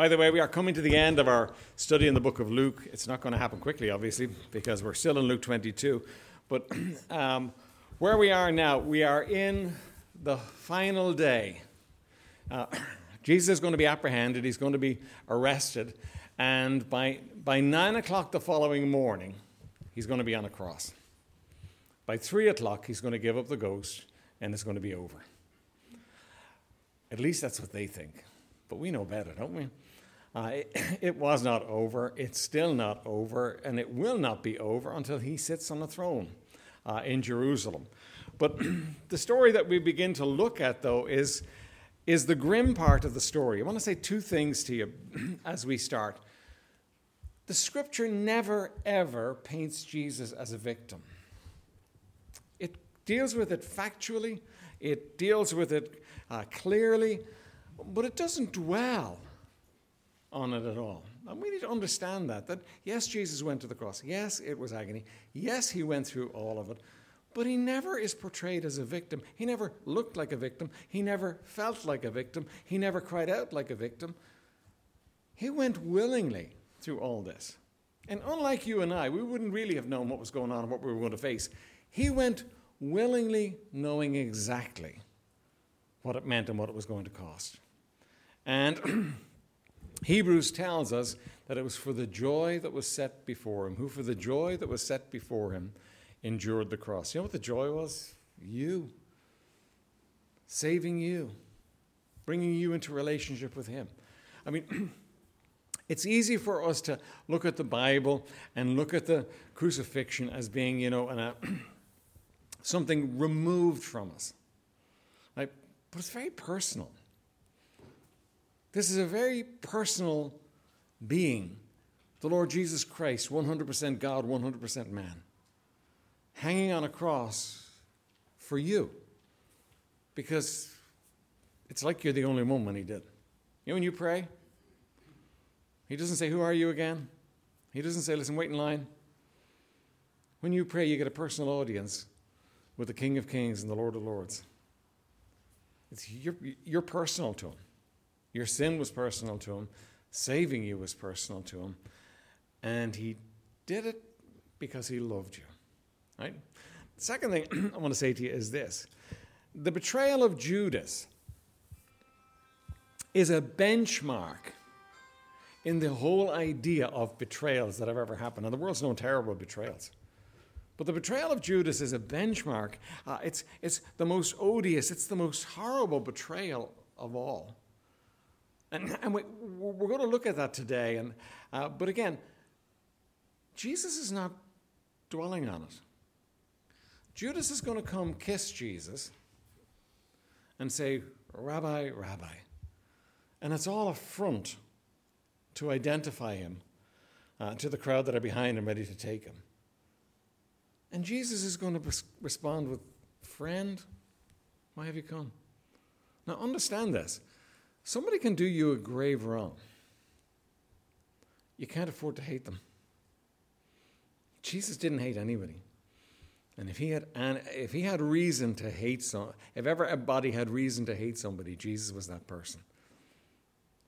By the way, we are coming to the end of our study in the book of Luke. It's not going to happen quickly, obviously, because we're still in Luke 22. But um, where we are now, we are in the final day. Uh, Jesus is going to be apprehended, he's going to be arrested, and by, by 9 o'clock the following morning, he's going to be on a cross. By 3 o'clock, he's going to give up the ghost, and it's going to be over. At least that's what they think. But we know better, don't we? Uh, it, was not over. It's still not over, and it will not be over until he sits on the throne uh, in Jerusalem. But the story that we begin to look at, though, is, is the grim part of the story. I want to say two things to you as we start. The scripture never, ever paints Jesus as a victim. It deals with it factually, it deals with it uh, clearly, but it doesn't dwell on it at all. And we need to understand that. That yes, Jesus went to the cross. Yes, it was agony. Yes, he went through all of it. But he never is portrayed as a victim. He never looked like a victim. He never felt like a victim. He never cried out like a victim. He went willingly through all this. And unlike you and I, we wouldn't really have known what was going on and what we were going to face. He went willingly knowing exactly what it meant and what it was going to cost. And Hebrews tells us that it was for the joy that was set before him, who for the joy that was set before him endured the cross. You know what the joy was? You. Saving you, bringing you into relationship with him. I mean, it's easy for us to look at the Bible and look at the crucifixion as being, you know, an, uh, something removed from us. But it's very personal. This is a very personal being, the Lord Jesus Christ, 100% God, 100% man, hanging on a cross for you. Because it's like you're the only one when he did. You know, when you pray, he doesn't say, Who are you again? He doesn't say, Listen, wait in line. When you pray, you get a personal audience with the King of Kings and the Lord of Lords. It's, you're, you're personal to him. Your sin was personal to him, saving you was personal to him, and he did it because he loved you. Right? The second thing I want to say to you is this the betrayal of Judas is a benchmark in the whole idea of betrayals that have ever happened. And the world's known terrible betrayals. But the betrayal of Judas is a benchmark. Uh, it's, it's the most odious, it's the most horrible betrayal of all. And, and we, we're going to look at that today. And, uh, but again, Jesus is not dwelling on it. Judas is going to come kiss Jesus and say, Rabbi, Rabbi. And it's all a front to identify him uh, to the crowd that are behind him, ready to take him. And Jesus is going to respond with, Friend, why have you come? Now, understand this. Somebody can do you a grave wrong. You can't afford to hate them. Jesus didn't hate anybody. And if he had, and if he had reason to hate some, if ever a body had reason to hate somebody, Jesus was that person.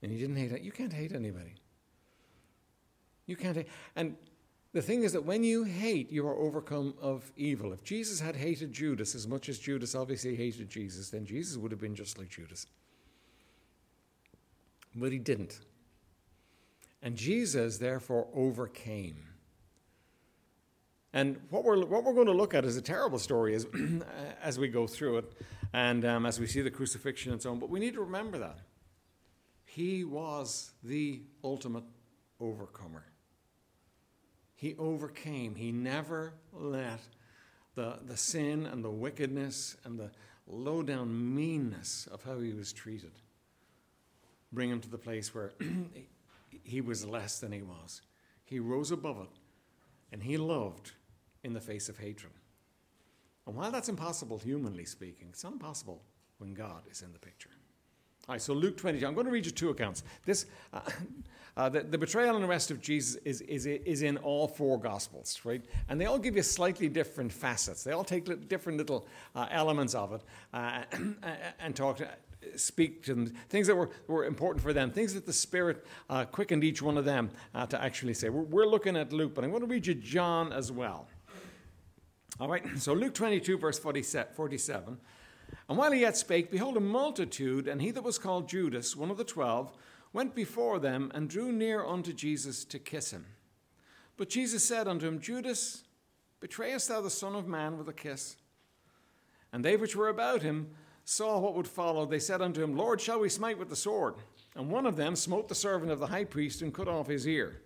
And he didn't hate. it. You can't hate anybody. You can't hate. And the thing is that when you hate, you are overcome of evil. If Jesus had hated Judas as much as Judas obviously hated Jesus, then Jesus would have been just like Judas. But he didn't. And Jesus, therefore, overcame. And what we're, what we're going to look at is a terrible story as, as we go through it and um, as we see the crucifixion and so on. But we need to remember that. He was the ultimate overcomer. He overcame. He never let the, the sin and the wickedness and the low down meanness of how he was treated bring him to the place where he was less than he was. He rose above it and he loved in the face of hatred. And while that's impossible, humanly speaking, it's not impossible when God is in the picture. All right, so Luke 22. I'm going to read you two accounts. This, uh, uh, the, the, betrayal and arrest of Jesus is, is, is in all four Gospels, right? And they all give you slightly different facets. They all take different little uh, elements of it uh, and talk speak to them, things that were, were important for them, things that the Spirit uh, quickened each one of them uh, to actually say. We're, we're looking at Luke, but I'm going to read you John as well. All right, so Luke 22, verse 47. And while he yet spake, behold, a multitude, and he that was called Judas, one of the twelve, went before them and drew near unto Jesus to kiss him. But Jesus said unto him, Judas, betrayest thou the Son of Man with a kiss? And they which were about him saw what would follow. They said unto him, Lord, shall we smite with the sword? And one of them smote the servant of the high priest and cut off his ear.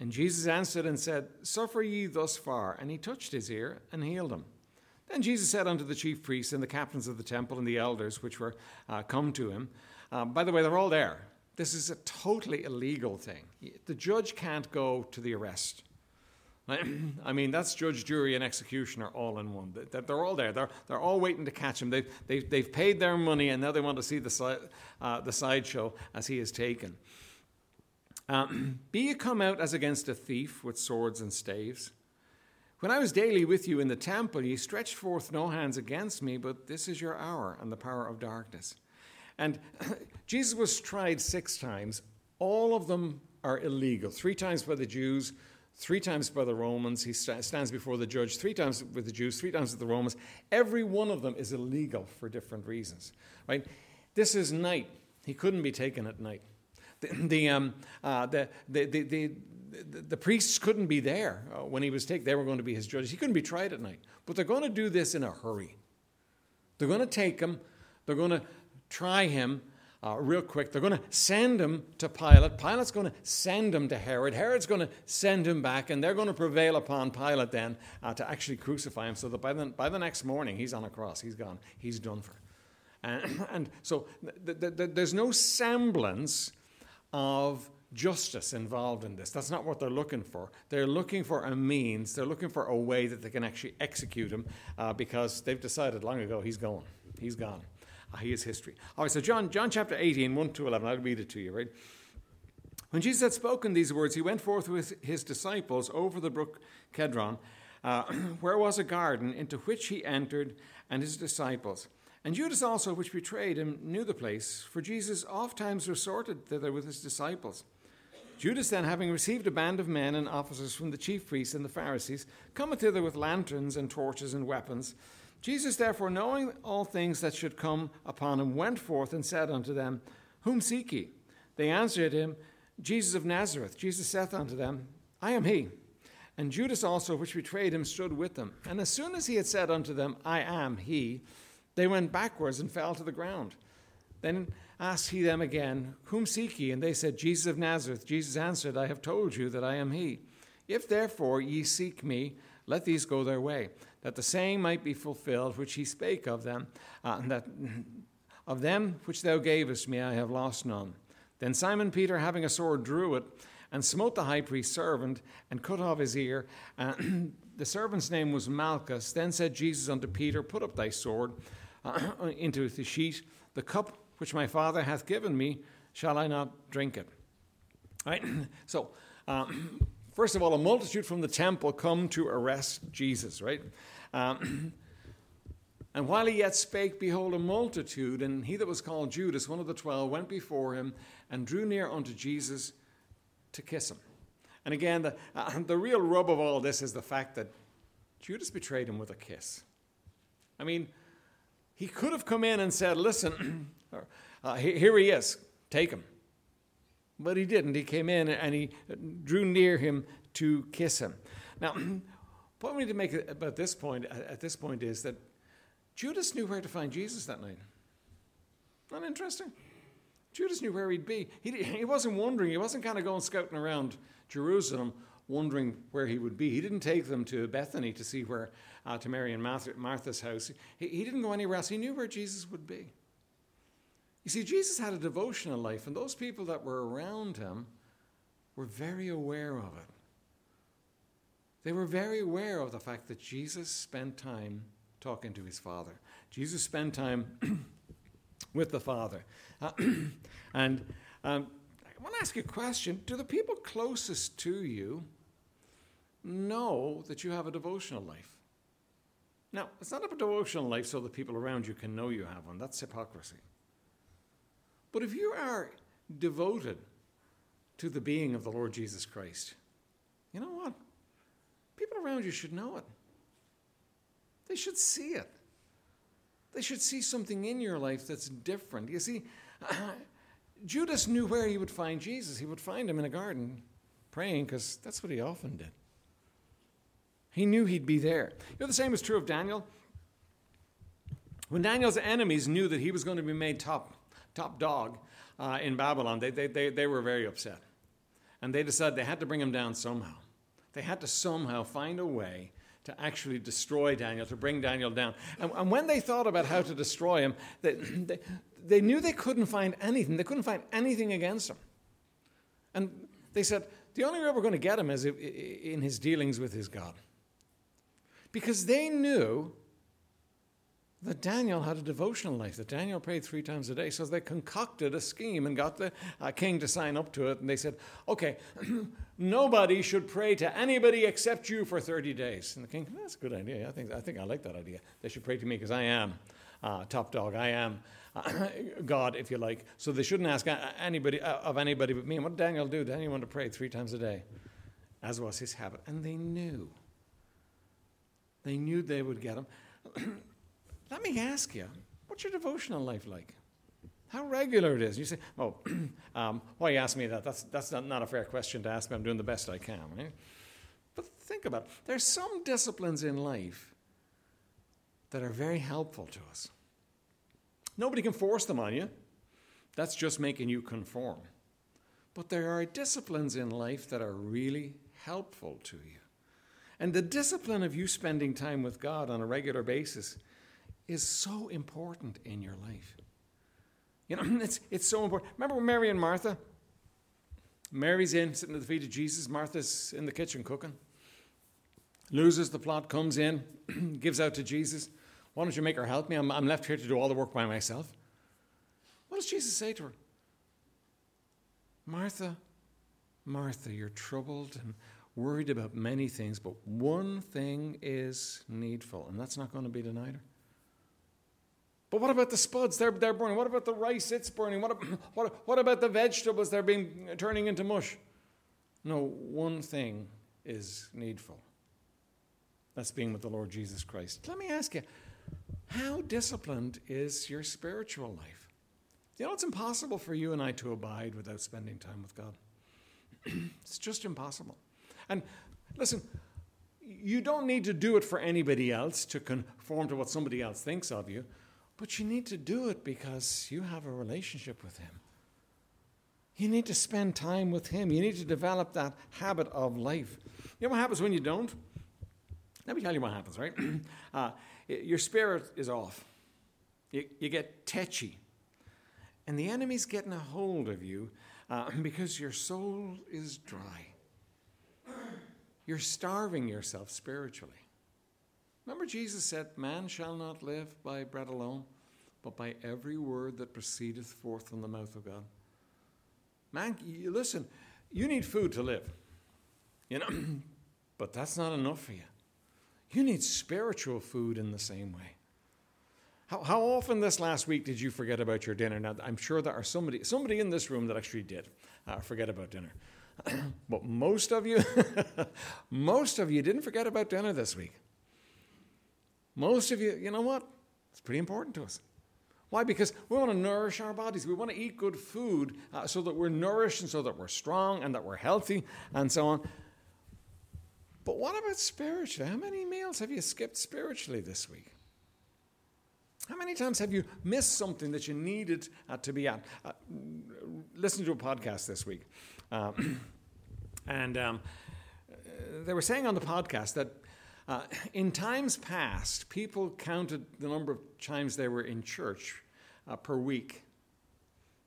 And Jesus answered and said, Suffer ye thus far. And he touched his ear and healed him. Then Jesus said unto the chief priests and the captains of the temple and the elders which were uh, come to him, uh, By the way, they're all there. This is a totally illegal thing. The judge can't go to the arrest. I mean, that's judge, jury, and executioner all in one. They're all there. They're, they're all waiting to catch him. They've, they've, they've paid their money, and now they want to see the, uh, the sideshow as he is taken. Um, Be ye come out as against a thief with swords and staves? When I was daily with you in the temple, ye stretched forth no hands against me, but this is your hour and the power of darkness. And Jesus was tried six times. All of them are illegal. Three times by the Jews, three times by the Romans. He stands before the judge three times with the Jews, three times with the Romans. Every one of them is illegal for different reasons. Right? This is night. He couldn't be taken at night. The, the, um, uh, the, the, the, the, the, priests couldn't be there uh, when he was taken. They were going to be his judges. He couldn't be tried at night. But they're going to do this in a hurry. They're going to take him, they're going to try him uh, real quick. They're going to send him to Pilate. Pilate's going to send him to Herod. Herod's going to send him back, and they're going to prevail upon Pilate then uh, to actually crucify him so that by the, by the next morning he's on a cross. He's gone. He's done for. And, and so th- th- th- there's no semblance of justice involved in this. That's not what they're looking for. They're looking for a means, they're looking for a way that they can actually execute him uh, because they've decided long ago he's gone. He's gone. Uh, he is history. All right, so John, John chapter 18, 1 to 11, I'll read it to you, right? When Jesus had spoken these words, he went forth with his disciples over the brook Kedron, uh, where was a garden into which he entered and his disciples. And Judas also, which betrayed him, knew the place, for Jesus oft times resorted thither with his disciples. Judas then, having received a band of men and officers from the chief priests and the Pharisees, cometh thither with lanterns and torches and weapons. Jesus, therefore, knowing all things that should come upon him, went forth and said unto them, Whom seek ye? They answered him, Jesus of Nazareth. Jesus saith unto them, I am he. And Judas also, which betrayed him, stood with them. And as soon as he had said unto them, I am he, they went backwards and fell to the ground. Then asked he them again, Whom seek ye? And they said, Jesus of Nazareth. Jesus answered, I have told you that I am he. If therefore ye seek me, let these go their way, that the saying might be fulfilled which he spake of them, uh, that of them which thou gavest me I have lost none. Then Simon Peter, having a sword, drew it and smote the high priest's servant and cut off his ear. And the servant's name was Malchus. Then said Jesus unto Peter, Put up thy sword uh, into the sheath. The cup which my Father hath given me, shall I not drink it? Right? So, um, first of all, a multitude from the temple come to arrest Jesus, right? Um, and while he yet spake, behold, a multitude, and he that was called Judas, one of the twelve, went before him and drew near unto Jesus to kiss him. And again, the, uh, the real rub of all this is the fact that Judas betrayed him with a kiss. I mean, he could have come in and said, Listen, uh, here he is, take him. But he didn't. He came in and he drew near him to kiss him. Now, what we need to make about this point at this point is that Judas knew where to find Jesus that night. Not interesting. Judas knew where he'd be. He, he wasn't wondering, he wasn't kind of going scouting around Jerusalem wondering where he would be. He didn't take them to Bethany to see where, uh, to Mary and Martha, Martha's house. He, he didn't go anywhere else. He knew where Jesus would be. You see, Jesus had a devotional life, and those people that were around him were very aware of it. They were very aware of the fact that Jesus spent time talking to his Father. Jesus spent time with the Father. Uh, and um, I want to ask you a question Do the people closest to you know that you have a devotional life? Now, it's not a devotional life so that people around you can know you have one. That's hypocrisy. But if you are devoted to the being of the Lord Jesus Christ, you know what? People around you should know it. They should see it. They should see something in your life that's different. You see, Judas knew where he would find Jesus. He would find him in a garden praying because that's what he often did. He knew he'd be there. You know, the same is true of Daniel. When Daniel's enemies knew that he was going to be made top, top dog uh, in Babylon, they, they, they, they were very upset. And they decided they had to bring him down somehow. They had to somehow find a way to actually destroy Daniel, to bring Daniel down. And, and when they thought about how to destroy him, they, they, they knew they couldn't find anything. They couldn't find anything against him. And they said, the only way we're going to get him is in his dealings with his God. Because they knew that Daniel had a devotional life, that Daniel prayed three times a day. So they concocted a scheme and got the uh, king to sign up to it. And they said, okay, nobody should pray to anybody except you for 30 days. And the king, that's a good idea. I think I, think I like that idea. They should pray to me because I am uh, top dog. I am uh, God, if you like. So they shouldn't ask anybody uh, of anybody but me. And what did Daniel do? Daniel wanted to pray three times a day, as was his habit. And they knew. They knew they would get him. Let me ask you, what's your devotional life like? How regular it is? You say, oh, um, why you ask me that? That's, that's not, not a fair question to ask me. I'm doing the best I can, right? But think about it. There's some disciplines in life that are very helpful to us. Nobody can force them on you. That's just making you conform. But there are disciplines in life that are really helpful to you. And the discipline of you spending time with God on a regular basis is so important in your life. You know, it's, it's so important. Remember Mary and Martha? Mary's in, sitting at the feet of Jesus. Martha's in the kitchen cooking. Loses the plot, comes in, gives out to Jesus. Why don't you make her help me? I'm, I'm left here to do all the work by myself. What does Jesus say to her? Martha, Martha, you're troubled and worried about many things, but one thing is needful, and that's not going to be denied her. But what about the spuds? They're, they're burning. What about the rice? It's burning. What, what, what about the vegetables? They're being uh, turning into mush. No, one thing is needful. That's being with the Lord Jesus Christ. Let me ask you, how disciplined is your spiritual life? You know, it's impossible for you and I to abide without spending time with God. it's just impossible. And listen, you don't need to do it for anybody else to conform to what somebody else thinks of you. But you need to do it because you have a relationship with Him. You need to spend time with Him. You need to develop that habit of life. You know what happens when you don't? Let me tell you what happens, right? Uh, your spirit is off. You, you, get tetchy. And the enemy's getting a hold of you uh, because your soul is dry. You're starving yourself spiritually. Remember, Jesus said, Man shall not live by bread alone, but by every word that proceedeth forth from the mouth of God. Man, you, listen, you need food to live, you know, but that's not enough for you. You need spiritual food in the same way. How, how often this last week did you forget about your dinner? Now, I'm sure there are somebody, somebody in this room that actually did uh, forget about dinner. but most of you, most of you didn't forget about dinner this week. Most of you, you know what? It's pretty important to us. Why? Because we want to nourish our bodies. We want to eat good food uh, so that we're nourished and so that we're strong and that we're healthy and so on. But what about spiritually? How many meals have you skipped spiritually this week? How many times have you missed something that you needed uh, to be at? Uh, listen to a podcast this week. Um, and um, they were saying on the podcast that uh, in times past, people counted the number of times they were in church uh, per week.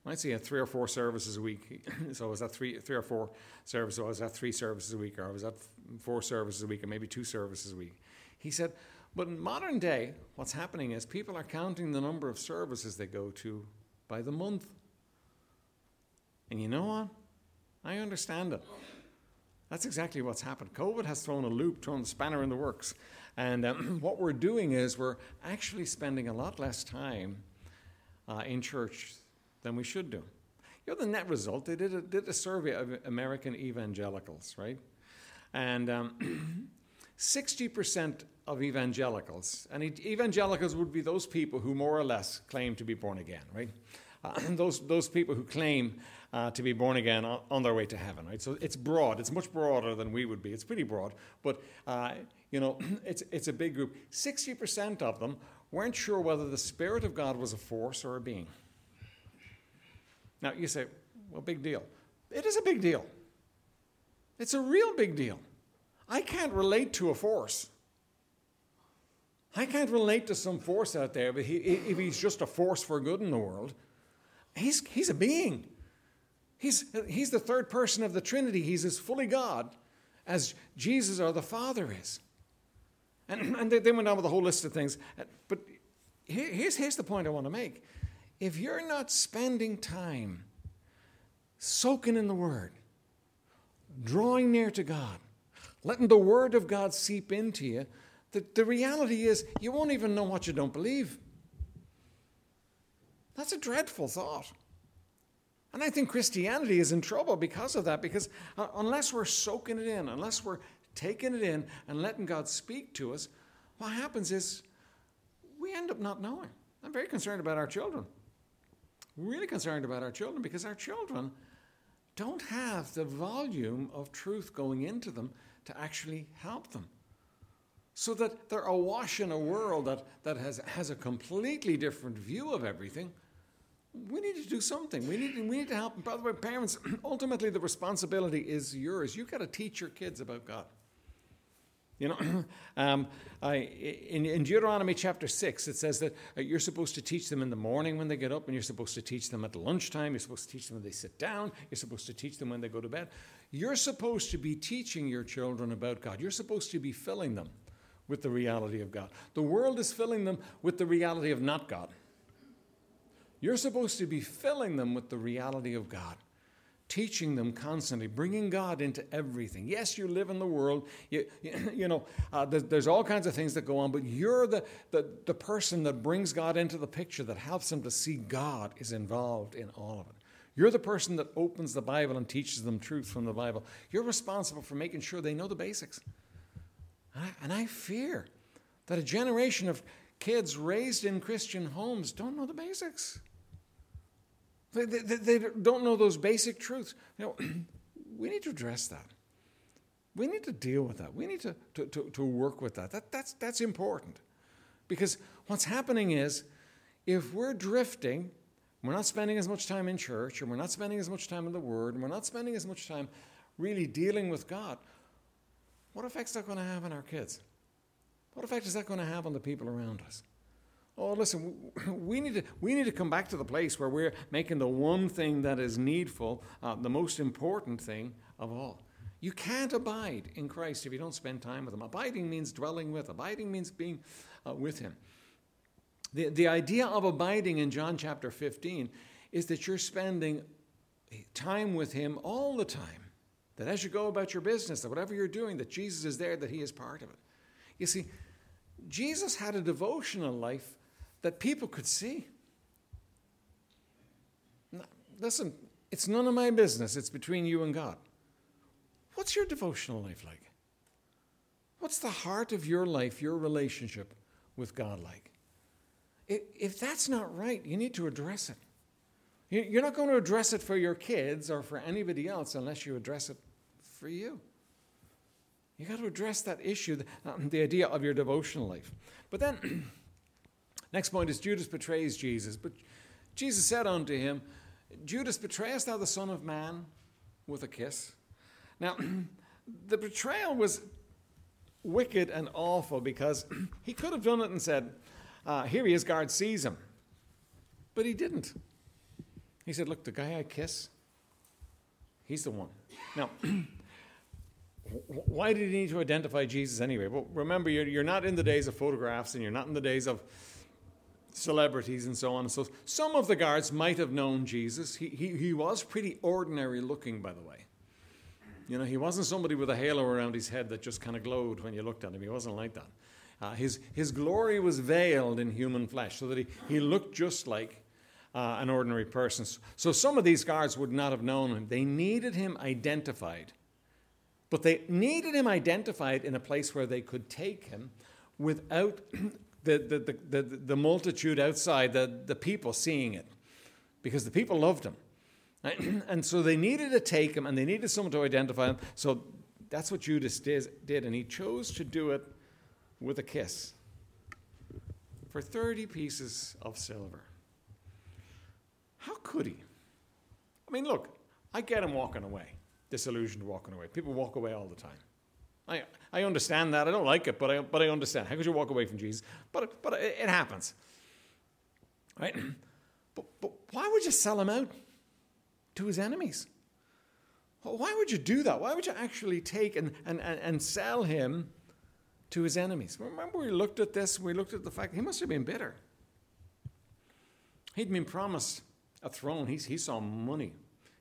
I'd say three or four services a week. so was that three, three or four services, or was that three services a week, or was that four services a week, or maybe two services a week? He said, but in modern day, what's happening is people are counting the number of services they go to by the month. And you know what? I understand it. That's exactly what's happened. COVID has thrown a loop, thrown a spanner in the works. And um, what we're doing is we're actually spending a lot less time uh, in church than we should do. You know, the net result, they did a, did a survey of American evangelicals, right? And um, 60% of evangelicals, and evangelicals would be those people who more or less claim to be born again, right? Uh, those, those people who claim uh, to be born again on, on, their way to heaven, right? So it's broad. It's much broader than we would be. It's pretty broad, but uh, you know, it's it's a big group. Sixty percent of them weren't sure whether the Spirit of God was a force or a being. Now you say, well, big deal. It is a big deal. It's a real big deal. I can't relate to a force. I can't relate to some force out there, but he, if he's just a force for good in the world, he's, he's a being. He's, he's the third person of the Trinity. He's as fully God as Jesus or the Father is. And, and they, they went on with a whole list of things. But here, here's, here's the point I want to make. If you're not spending time soaking in the Word, drawing near to God, letting the Word of God seep into you, the, the reality is you won't even know what you don't believe. That's a dreadful thought. And I think Christianity is in trouble because of that, because uh, unless we're soaking it in, unless we're taking it in and letting God speak to us, what happens is we end up not knowing. I'm very concerned about our children. Really concerned about our children because our children don't have the volume of truth going into them to actually help them. So that they're awash in a world that, that has, has a completely different view of everything. We need to do something. We need, we need to help. By the way, parents, ultimately the responsibility is yours. You've got to teach your kids about God. You know, um, I, in, in, Deuteronomy chapter 6, it says that uh, you're supposed to teach them in the morning when they get up, and you're supposed to teach them at lunchtime, you're supposed to teach them when they sit down, you're supposed to teach them when they go to bed. You're supposed to be teaching your children about God. You're supposed to be filling them with the reality of God. The world is filling them with the reality of not God. You're supposed to be filling them with the reality of God teaching them constantly, bringing God into everything. Yes, you live in the world, you, you know, uh, there's, there's, all kinds of things that go on, but you're the, the, the person that brings God into the picture, that helps them to see God is involved in all of it. You're the person that opens the Bible and teaches them truth from the Bible. You're responsible for making sure they know the basics. And I, and I fear that a generation of kids raised in Christian homes don't know the basics. They, they, they don't know those basic truths. You know, we need to address that. We need to deal with that. We need to, to, to, to work with that. that that's, that's important. Because what's happening is if we're drifting, we're not spending as much time in church, and we're not spending as much time in the Word, and we're not spending as much time really dealing with God, what effect is that going to have on our kids? What effect is that going to have on the people around us? Oh, listen, we need, to, we need to come back to the place where we're making the one thing that is needful, uh, the most important thing of all. You can't abide in Christ if you don't spend time with Him. Abiding means dwelling with, abiding means being uh, with Him. The, the idea of abiding in John chapter 15 is that you're spending time with Him all the time. That as you go about your business, that whatever you're doing, that Jesus is there, that He is part of it. You see, Jesus had a devotional life that people could see. Listen, it's none of my business. It's between you and God. What's your devotional life like? What's the heart of your life, your relationship with God like? If that's not right, you need to address it. You're not going to address it for your kids or for anybody else unless you address it for you. You got to address that issue, the, um, the idea of your devotional life. But then Next point is Judas betrays Jesus. But Jesus said unto him, Judas, betrayest thou the Son of Man with a kiss? Now, the betrayal was wicked and awful because he could have done it and said, uh, Here he is, guard sees him. But he didn't. He said, Look, the guy I kiss, he's the one. Now, why did he need to identify Jesus anyway? Well, remember, you're, you're not in the days of photographs and you're not in the days of celebrities and so on and so forth. Some of the guards might have known Jesus. He, he, he was pretty ordinary looking, by the way. You know, he wasn't somebody with a halo around his head that just kind of glowed when you looked at him. He wasn't like that. Uh, his, his glory was veiled in human flesh so that he, he looked just like uh, an ordinary person. So some of these guards would not have known him. They needed him identified. But they needed him identified in a place where they could take him without the, the, the, the, multitude outside, the, the people seeing it. Because the people loved him. and so they needed to take him and they needed someone to identify him. So that's what Judas did, did and he chose to do it with a kiss for 30 pieces of silver. How could he? I mean, look, I get him walking away, disillusioned walking away. People walk away all the time. I, I understand that. I don't like it, but I, but I understand. How could you walk away from Jesus? But, but it, it happens. Right? But, but why would you sell him out to his enemies? Why would you do that? Why would you actually take and, and, and sell him to his enemies? Remember, we looked at this, we looked at the fact he must have been bitter. He'd been promised a throne. He, he saw money,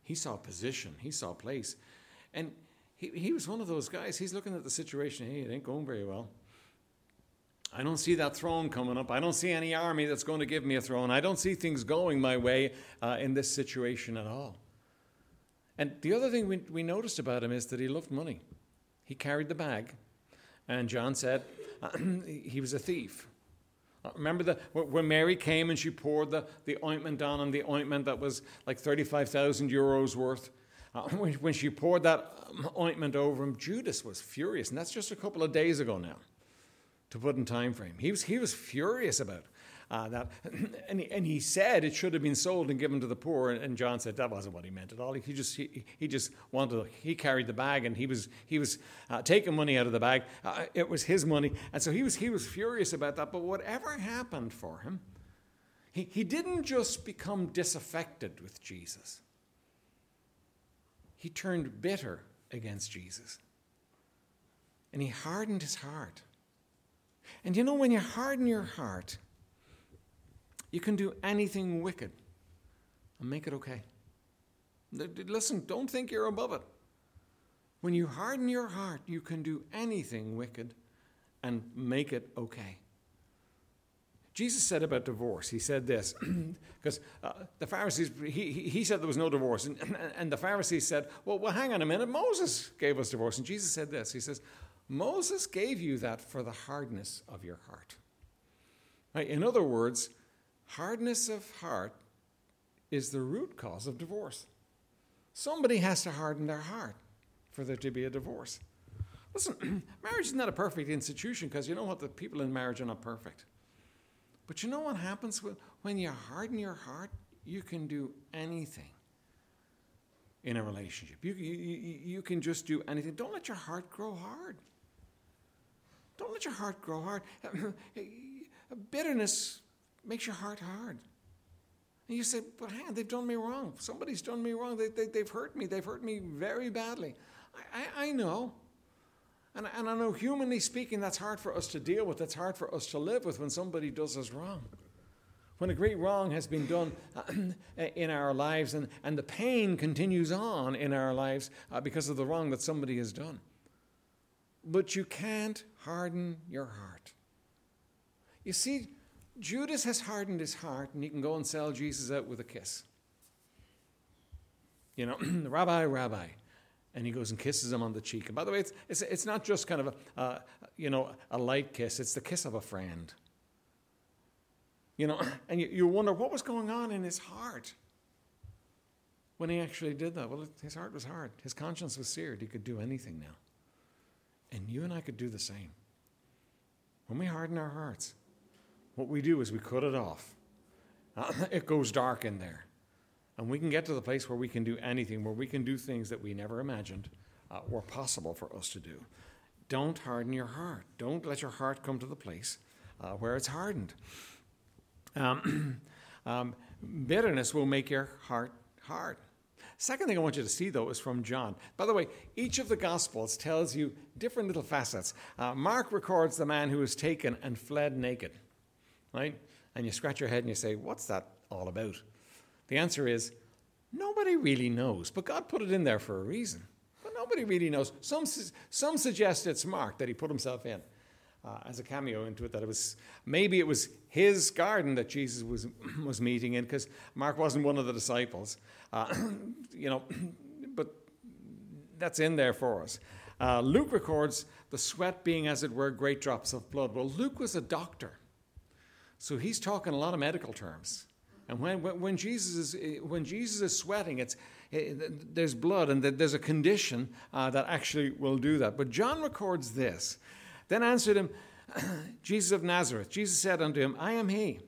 he saw position, he saw place. And he, he was one of those guys. He's looking at the situation. Hey, it ain't going very well. I don't see that throne coming up. I don't see any army that's going to give me a throne. I don't see things going my way uh, in this situation at all. And the other thing we, we noticed about him is that he loved money. He carried the bag, and John said he was a thief. Uh, remember the, when Mary came and she poured the, the ointment down on the ointment that was like 35,000 euros worth? Uh, when, when she poured that um, ointment over him, Judas was furious. And that's just a couple of days ago now, to put in time frame. He was, he was furious about uh, that. And he, and he said it should have been sold and given to the poor. And, and John said that wasn't what he meant at all. He just, he, he just wanted, to, he carried the bag and he was, he was uh, taking money out of the bag. Uh, it was his money. And so he was, he was furious about that. But whatever happened for him, he, he didn't just become disaffected with Jesus he turned bitter against Jesus. And he hardened his heart. And you know, when you harden your heart, you can do anything wicked and make it okay. Listen, don't think you're above it. When you harden your heart, you can do anything wicked and make it okay. Jesus said about divorce, he said this, because uh, the Pharisees, he, he said there was no divorce. And, and the Pharisees said, well, well, hang on a minute, Moses gave us divorce. And Jesus said this He says, Moses gave you that for the hardness of your heart. Right? In other words, hardness of heart is the root cause of divorce. Somebody has to harden their heart for there to be a divorce. Listen, marriage is not a perfect institution because you know what? The people in marriage are not perfect. But you know what happens when you harden your heart? You can do anything in a relationship. You, you, you can just do anything. Don't let your heart grow hard. Don't let your heart grow hard. Bitterness makes your heart hard. And you say, but hang on, they've done me wrong. Somebody's done me wrong. They, they, they've hurt me. They've hurt me very badly. I, I, I know. And, and I know, humanly speaking, that's hard for us to deal with. That's hard for us to live with when somebody does us wrong. When a great wrong has been done uh, in our lives and, and the pain continues on in our lives uh, because of the wrong that somebody has done. But you can't harden your heart. You see, Judas has hardened his heart, and he can go and sell Jesus out with a kiss. You know, Rabbi, Rabbi, and he goes and kisses him on the cheek. And by the way, it's, it's, it's not just kind of a, uh, you know, a light kiss, it's the kiss of a friend. You know, and you, you wonder what was going on in his heart when he actually did that. Well, his heart was hard, his conscience was seared. He could do anything now. And you and I could do the same. When we harden our hearts, what we do is we cut it off. It goes dark in there. And we can get to the place where we can do anything, where we can do things that we never imagined uh, were possible for us to do. Don't harden your heart. Don't let your heart come to the place uh, where it's hardened. Um, um, bitterness will make your heart hard. Second thing I want you to see, though, is from John. By the way, each of the Gospels tells you different little facets. Uh, Mark records the man who was taken and fled naked, right? And you scratch your head and you say, What's that all about? The answer is nobody really knows, but God put it in there for a reason. But nobody really knows. Some, some suggest it's Mark that he put himself in. uh, as a cameo into it that it was maybe it was his garden that Jesus was was meeting in because Mark wasn't one of the disciples, uh, you know, but that's in there for us. Uh, Luke records the sweat being, as it were, great drops of blood. Well, Luke was a doctor, so he's talking a lot of medical terms. And when, when, Jesus, is, when Jesus is sweating, it's, it, there's blood and there's a condition uh, that actually will do that. But John records this. Then answered him, Jesus of Nazareth. Jesus said unto him, I am he.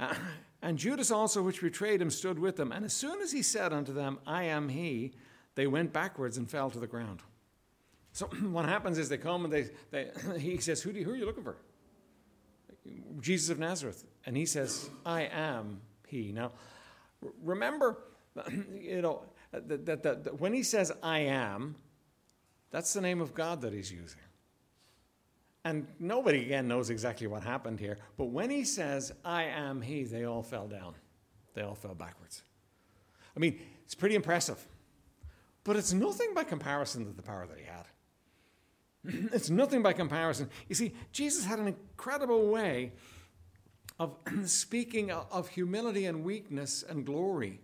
Uh, and Judas also, which betrayed him, stood with them. And as soon as he said unto them, I am he, they went backwards and fell to the ground. So what happens is they come and they, they he says, who, do you, who are you looking for? Jesus of Nazareth. And he says, I am he. Now, remember, you know, that, that, that when he says, I am, that's the name of God that he's using. And nobody, again, knows exactly what happened here. But when he says, I am he, they all fell down. They all fell backwards. I mean, it's pretty impressive. But it's nothing by comparison to the power that he had. it's nothing by comparison. You see, Jesus had an incredible way of speaking of humility and weakness and glory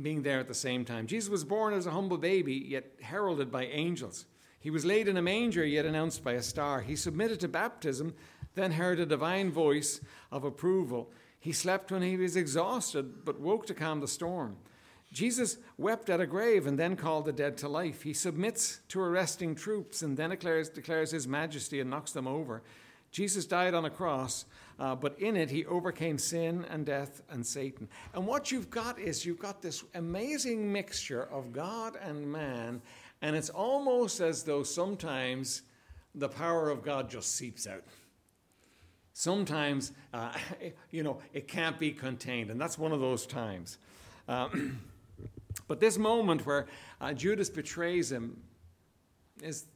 being there at the same time. Jesus was born as a humble baby, yet heralded by angels. He was laid in a manger, yet announced by a star. He submitted to baptism, then heard a divine voice of approval. He slept when he was exhausted, but woke to calm the storm. Jesus wept at a grave and then called the dead to life. He submits to arresting troops and then declares, declares his majesty and knocks them over. Jesus died on a cross, uh, but in it he overcame sin and death and Satan. And what you've got is you've got this amazing mixture of God and man and it's almost as though sometimes the power of God just seeps out. Sometimes, uh, you know, it can't be contained. And that's one of those times. Um, but this moment where uh, Judas betrays him is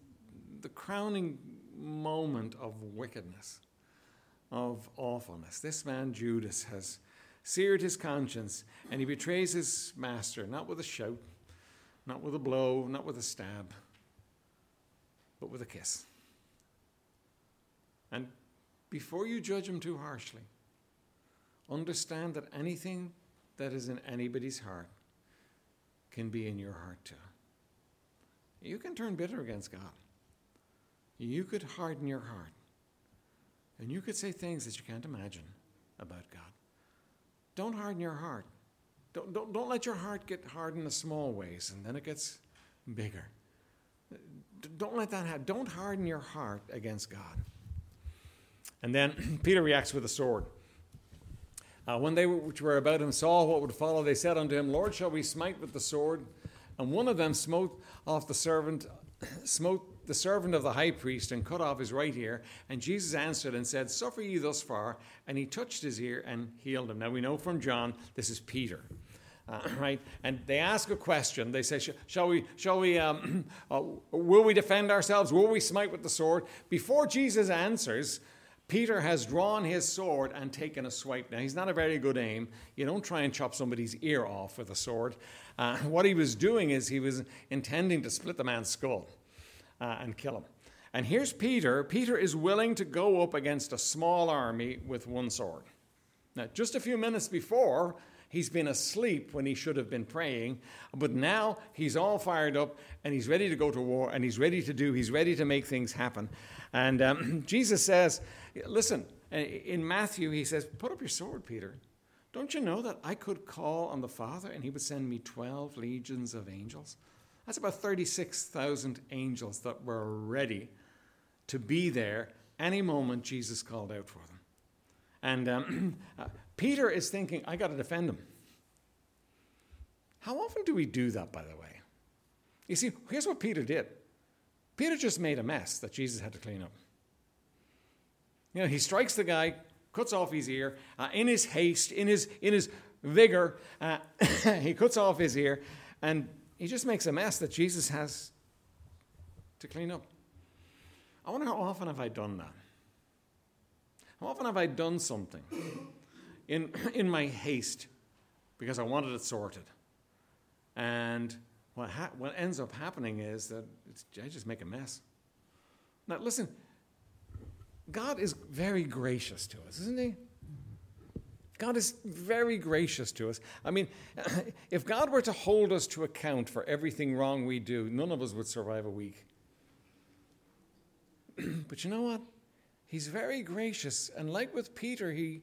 the crowning moment of wickedness, of awfulness. This man, Judas, has seared his conscience and he betrays his master, not with a shout, not with a blow, not with a stab, but with a kiss. And before you judge him too harshly, understand that anything that is in anybody's heart can be in your heart too. You can turn bitter against God. You could harden your heart. And you could say things that you can't imagine about God. Don't harden your heart. Don't, don't, don't let your heart get hard in the small ways and then it gets bigger. Don't let that happen. Don't harden your heart against God. And then Peter reacts with a sword. Uh, when they which were about him saw what would follow, they said unto him, Lord, shall we smite with the sword? And one of them smote off the servant, smote the servant of the high priest and cut off his right ear. And Jesus answered and said, Suffer ye thus far. And he touched his ear and healed him. Now we know from John this is Peter. Uh, right? And they ask a question. They say, "Shall we? Shall we? Um, uh, will we defend ourselves? Will we smite with the sword?" Before Jesus answers, Peter has drawn his sword and taken a swipe. Now he's not a very good aim. You don't try and chop somebody's ear off with a sword. Uh, what he was doing is he was intending to split the man's skull uh, and kill him. And here's Peter. Peter is willing to go up against a small army with one sword. Now, just a few minutes before, he's been asleep when he should have been praying, but now he's all fired up and he's ready to go to war and he's ready to do, he's ready to make things happen. And um, Jesus says, Listen, in Matthew, he says, Put up your sword, Peter. Don't you know that I could call on the Father and he would send me 12 legions of angels? That's about 36,000 angels that were ready to be there any moment Jesus called out for them. And um, uh, Peter is thinking, I got to defend him. How often do we do that, by the way? You see, here's what Peter did Peter just made a mess that Jesus had to clean up. You know, he strikes the guy, cuts off his ear, uh, in his haste, in his, in his vigor, uh, he cuts off his ear, and he just makes a mess that Jesus has to clean up. I wonder how often have I done that? How often have I done something in, in my haste because I wanted it sorted? And what, ha- what ends up happening is that I just make a mess. Now, listen, God is very gracious to us, isn't He? God is very gracious to us. I mean, if God were to hold us to account for everything wrong we do, none of us would survive a week. but you know what? He's very gracious. And like with Peter, he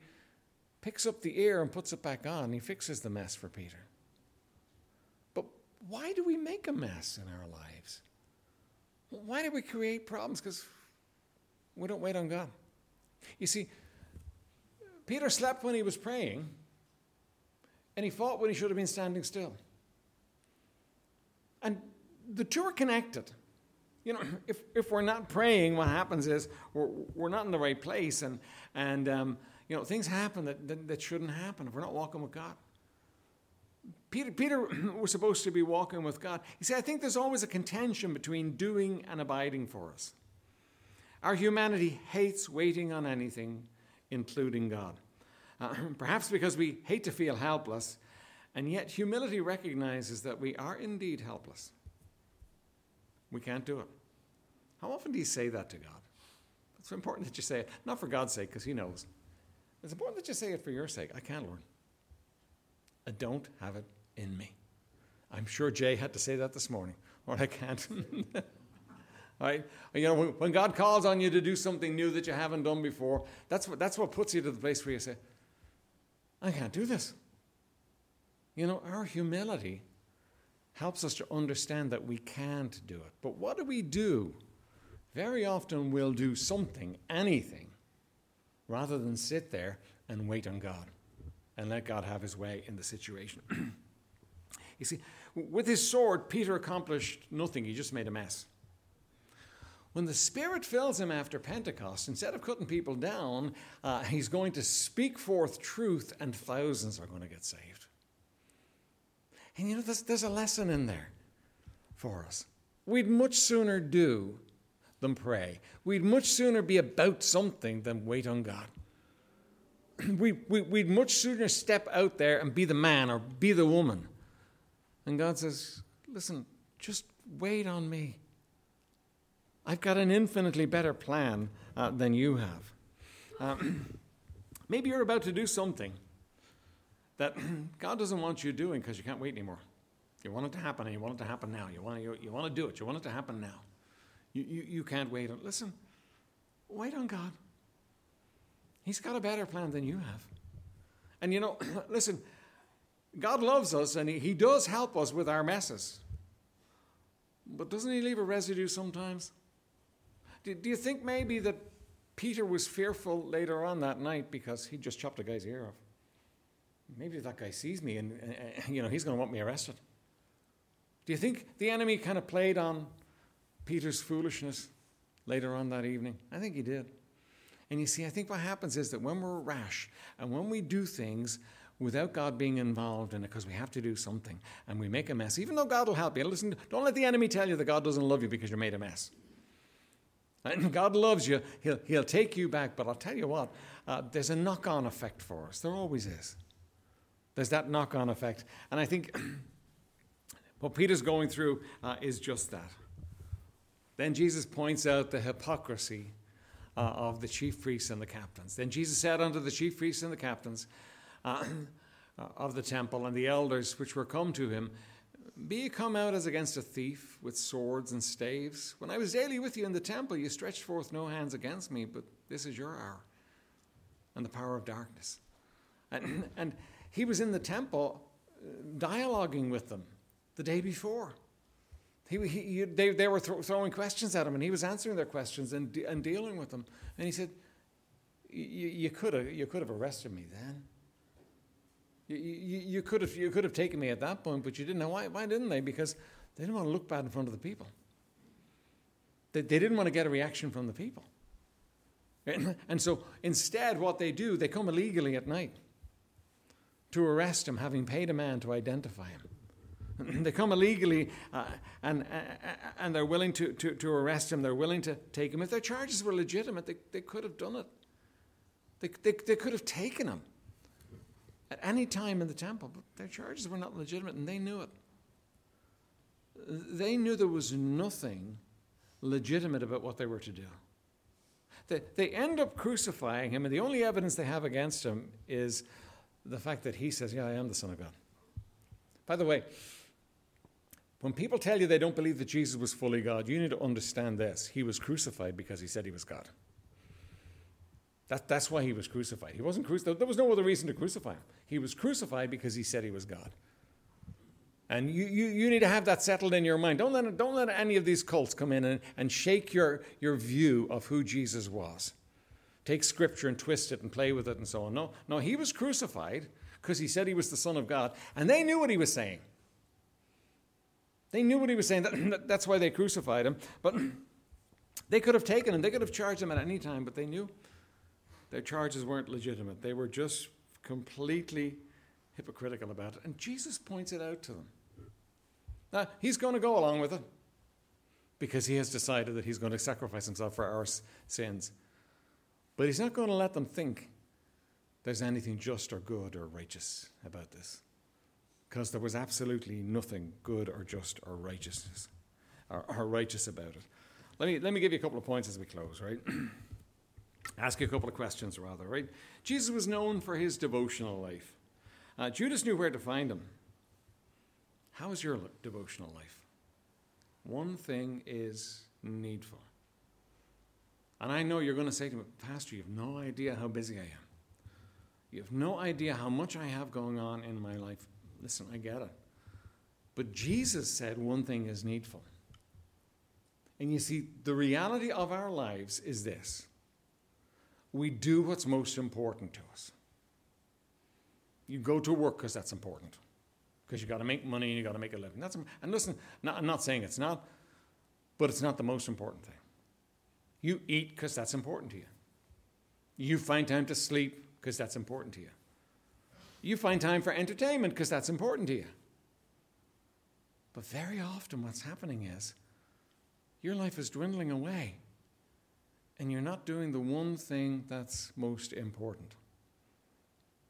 picks up the ear and puts it back on. He fixes the mess for Peter. But why do we make a mess in our lives? Why do we create problems? Because we don't wait on God. You see, Peter slept when he was praying, and he fought when he should have been standing still. And the two are connected. You know, if, if we're not praying, what happens is we're, we're not in the right place, and, and um, you know, things happen that, that, that shouldn't happen if we're not walking with God. Peter, Peter was supposed to be walking with God. You see, I think there's always a contention between doing and abiding for us. Our humanity hates waiting on anything including God. Uh, perhaps because we hate to feel helpless, and yet humility recognizes that we are indeed helpless. We can't do it. How often do you say that to God? It's important that you say it, not for God's sake, because He knows. It's important that you say it for your sake. I can't, Lord. I don't have it in me. I'm sure Jay had to say that this morning, or I can't. Right? You know, when God calls on you to do something new that you haven't done before, that's what, that's what puts you to the place where you say, I can't do this. You know, our humility helps us to understand that we can't do it. But what do we do? Very often we'll do something, anything, rather than sit there and wait on God and let God have his way in the situation. you see, with his sword, Peter accomplished nothing, he just made a mess. When the Spirit fills him after Pentecost, instead of cutting people down, uh, he's going to speak forth truth, and thousands are going to get saved. And you know, there's, there's a lesson in there for us. We'd much sooner do than pray. We'd much sooner be about something than wait on God. we, we, we'd much sooner step out there and be the man or be the woman. And God says, listen, just wait on me. I've got an infinitely better plan uh, than you have. Um, maybe you're about to do something that God doesn't want you doing because you can't wait anymore. You want it to happen, and you want it to happen now. You want, you, you want to do it. You want it to happen now. You, you, you can't wait. Listen, wait on God. He's got a better plan than you have. And you know, listen, God loves us and he, he does help us with our messes. But doesn't He leave a residue sometimes? Do, do you think maybe that Peter was fearful later on that night because he just chopped a guy's ear off? Maybe that guy sees me and, you know, he's going to want me arrested. Do you think the enemy kind of played on Peter's foolishness later on that evening? I think he did. And you see, I think what happens is that when we're rash and when we do things without God being involved in it, because we have to do something, and we make a mess, even though God will help you, listen, don't let the enemy tell you that God doesn't love you because you made a mess. And God loves you, He'll, he'll take you back. But I'll tell you what, uh, there's a knock on effect for us. There always is. There's that knock on effect. And I think what Peter's going through uh, is just that. Then Jesus points out the hypocrisy uh, of the chief priests and the captains. Then Jesus said unto the chief priests and the captains uh, of the temple and the elders which were come to him, be come out as against a thief with swords and staves? When I was daily with you in the temple, you stretched forth no hands against me, but this is your hour and the power of darkness. And, and he was in the temple uh, dialoguing with them the day before. He, he, they, they were th- throwing questions at him, and he was answering their questions and, de- and dealing with them. And he said, You could have you could have arrested me then. You, you, you, could have, you could have taken me at that point, but you didn't. Why, why didn't they? Because they didn't want to look bad in front of the people. They, they didn't want to get a reaction from the people. And so instead, what they do, they come illegally at night to arrest him, having paid a man to identify him. they come illegally uh, and, uh, and they're willing to, to, to arrest him. They're willing to take him. If their charges were legitimate, they, they could have done it. They, they, they could have taken him at any time in the temple, but their charges were not legitimate and they knew it. They knew there was nothing legitimate about what they were to do. They, they end up crucifying him, and the only evidence they have against him is the fact that he says, Yeah, I am the Son of God. By the way, when people tell you they don't believe that Jesus was fully God, you need to understand this. He was crucified because he said he was God. That, that's why he was crucified. He wasn't crucified. There was no other reason to crucify him. He was crucified because he said he was God. And you, you, you need to have that settled in your mind. Don't let, don't let any of these cults come in and, and shake your, your view of who Jesus was. Take scripture and twist it and play with it and so on. No, no, he was crucified because he said he was the Son of God. And they knew what he was saying. They knew what he was saying. That's why they crucified him. But they could have taken him, they could have charged him at any time, but they knew their charges weren't legitimate. They were just completely hypocritical about it. And Jesus points it out to them. Now, he's going to go along with it because he has decided that he's going to sacrifice himself for our sins. But he's not going to let them think there's anything just or good or righteous about this because there was absolutely nothing good or just or righteousness or, or righteous about it. Let me, let me give you a couple of points as we close, right? Ask you a couple of questions, rather, right? Jesus was known for his devotional life. Uh, Judas knew where to find him. How is your devotional life? One thing is needful. And I know you're going to say to me, Pastor, you have no idea how busy I am. You have no idea how much I have going on in my life. Listen, I get it. But Jesus said one thing is needful. And you see, the reality of our lives is this we do what's most important to us. You go to work because that's important, because you got to make money and you got to make a living. That's and listen, not, I'm not saying it's not, but it's not the most important thing. You eat because that's important to you. You find time to sleep because that's important to you. You find time for entertainment because that's important to you. But very often, what's happening is your life is dwindling away, and you're not doing the one thing that's most important.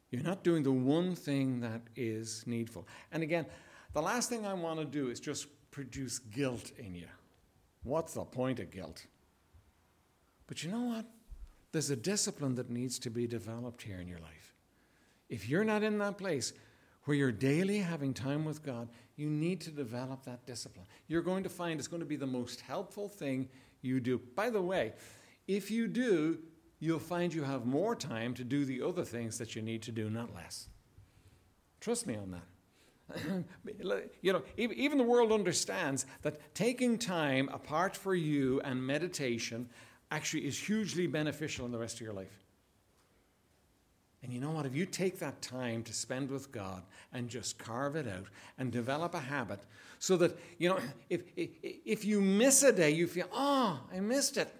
You're not doing the one thing that is needful. And again, the last thing I want to do is just produce guilt in you. What's the point of guilt? But you know what? There's a discipline that needs to be developed here in your life. If you're not in that place where you're daily having time with God, you need to develop that discipline. You're going to find it's going to be the most helpful thing you do. By the way, if you do, you'll find you have more time to do the other things that you need to do, not less. Trust me on that. you know, even the world understands that taking time apart for you and meditation actually is hugely beneficial in the rest of your life. And you know what? If you take that time to spend with God and just carve it out and develop a habit so that, you know, if, if, if you miss a day, you feel, oh, I missed it.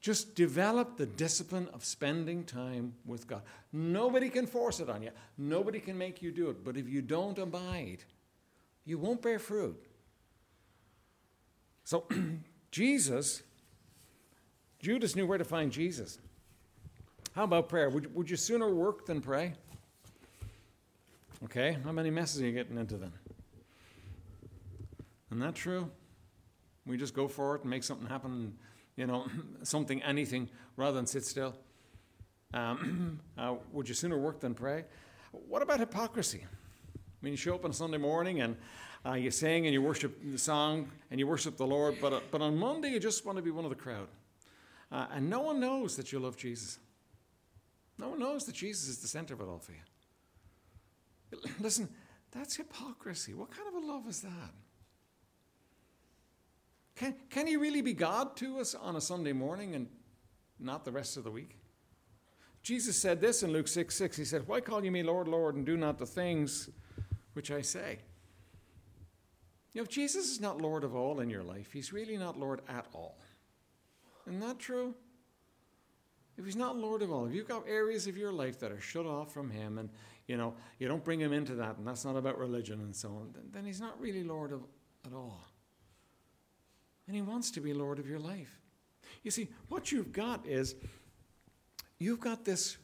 Just develop the discipline of spending time with God. Nobody can force it on you, nobody can make you do it. But if you don't abide, you won't bear fruit. So, Jesus, Judas knew where to find Jesus. How about prayer? Would, would you sooner work than pray? Okay, how many messes are you getting into then? Isn't that true? We just go for it and make something happen, you know, something, anything, rather than sit still. Um, uh, would you sooner work than pray? What about hypocrisy? I mean, you show up on Sunday morning and uh, you sing and you worship the song and you worship the Lord, but, uh, but on Monday you just want to be one of the crowd. Uh, and no one knows that you love Jesus. No one knows that Jesus is the center of it all for you. Listen, that's hypocrisy. What kind of a love is that? Can, can he really be God to us on a Sunday morning and not the rest of the week? Jesus said this in Luke 6 6. He said, Why call you me Lord, Lord, and do not the things which I say? You know, if Jesus is not Lord of all in your life, he's really not Lord at all. Isn't that true? if he's not Lord of all, if you've got areas of your life that are shut off from him and you know you don't bring him into that and that's not about religion and so on, then, then he's not really Lord of at all. And he wants to be Lord of your life. You see, what you've got is you've got this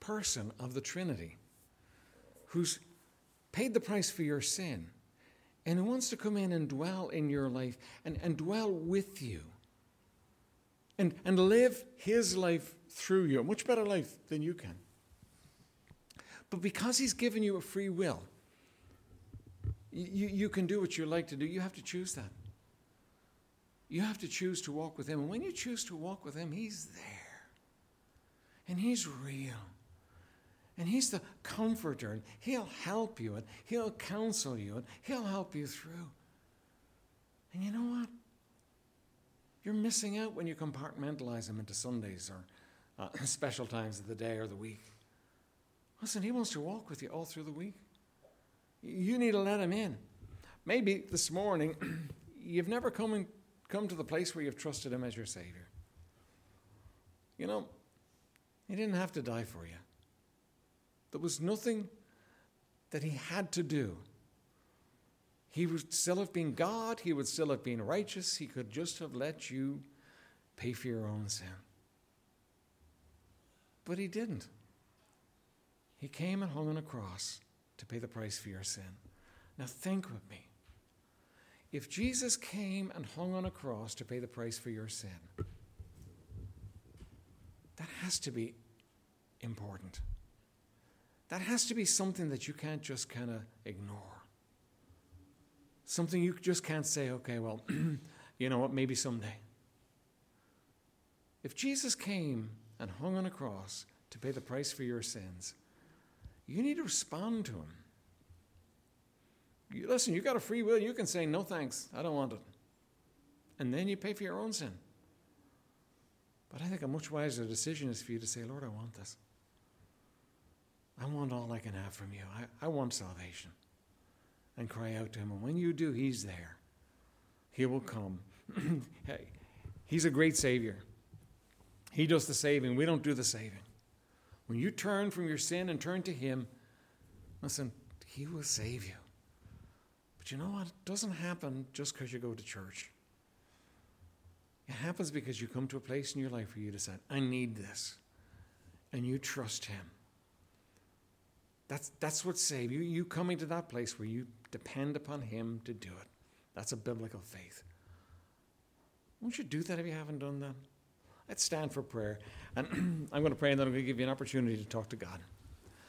person of the Trinity who's paid the price for your sin and who wants to come in and dwell in your life and, and dwell with you and, and live His life through you, a much better life than you can. But because He's given you a free will, you, you can do what you like to do. You have to choose that. You have to choose to walk with Him. And when you choose to walk with Him, He's there. And He's real. And He's the comforter. And He'll help you. And He'll counsel you. And He'll help you through. And you know what? You're missing out when you compartmentalize Him into Sundays or uh, special times of the day or the week. Listen, He wants to walk with you all through the week. You need to let Him in. Maybe this morning you've never come in come to the place where you've trusted Him as your Savior. You know, He didn't have to die for you. There was nothing that He had to do. He would still have been God, He would still have been righteous, He could just have let you pay for your own sin. But He didn't. He came and hung on a cross to pay the price for your sin. Now, think with me. If Jesus came and hung on a cross to pay the price for your sin, that has to be important. That has to be something that you can't just kind of ignore. Something you just can't say, okay, well, you know what, maybe someday. If Jesus came and hung on a cross to pay the price for your sins, you need to respond to him. You, listen, you've got a free will. You can say, no thanks, I don't want it. And then you pay for your own sin. But I think a much wiser decision is for you to say, Lord, I want this. I want all I can have from you. I, I want salvation. And cry out to Him. And when you do, He's there. He will come. hey, He's a great Savior. He does the saving. We don't do the saving. When you turn from your sin and turn to Him, listen, He will save you. You know what? It doesn't happen just because you go to church. It happens because you come to a place in your life where you decide, I need this. And you trust Him. That's, that's what saves you. You coming to that place where you depend upon Him to do it. That's a biblical faith. Won't you do that if you haven't done that? Let's stand for prayer. And I'm going to pray and then I'm going to give you an opportunity to talk to God.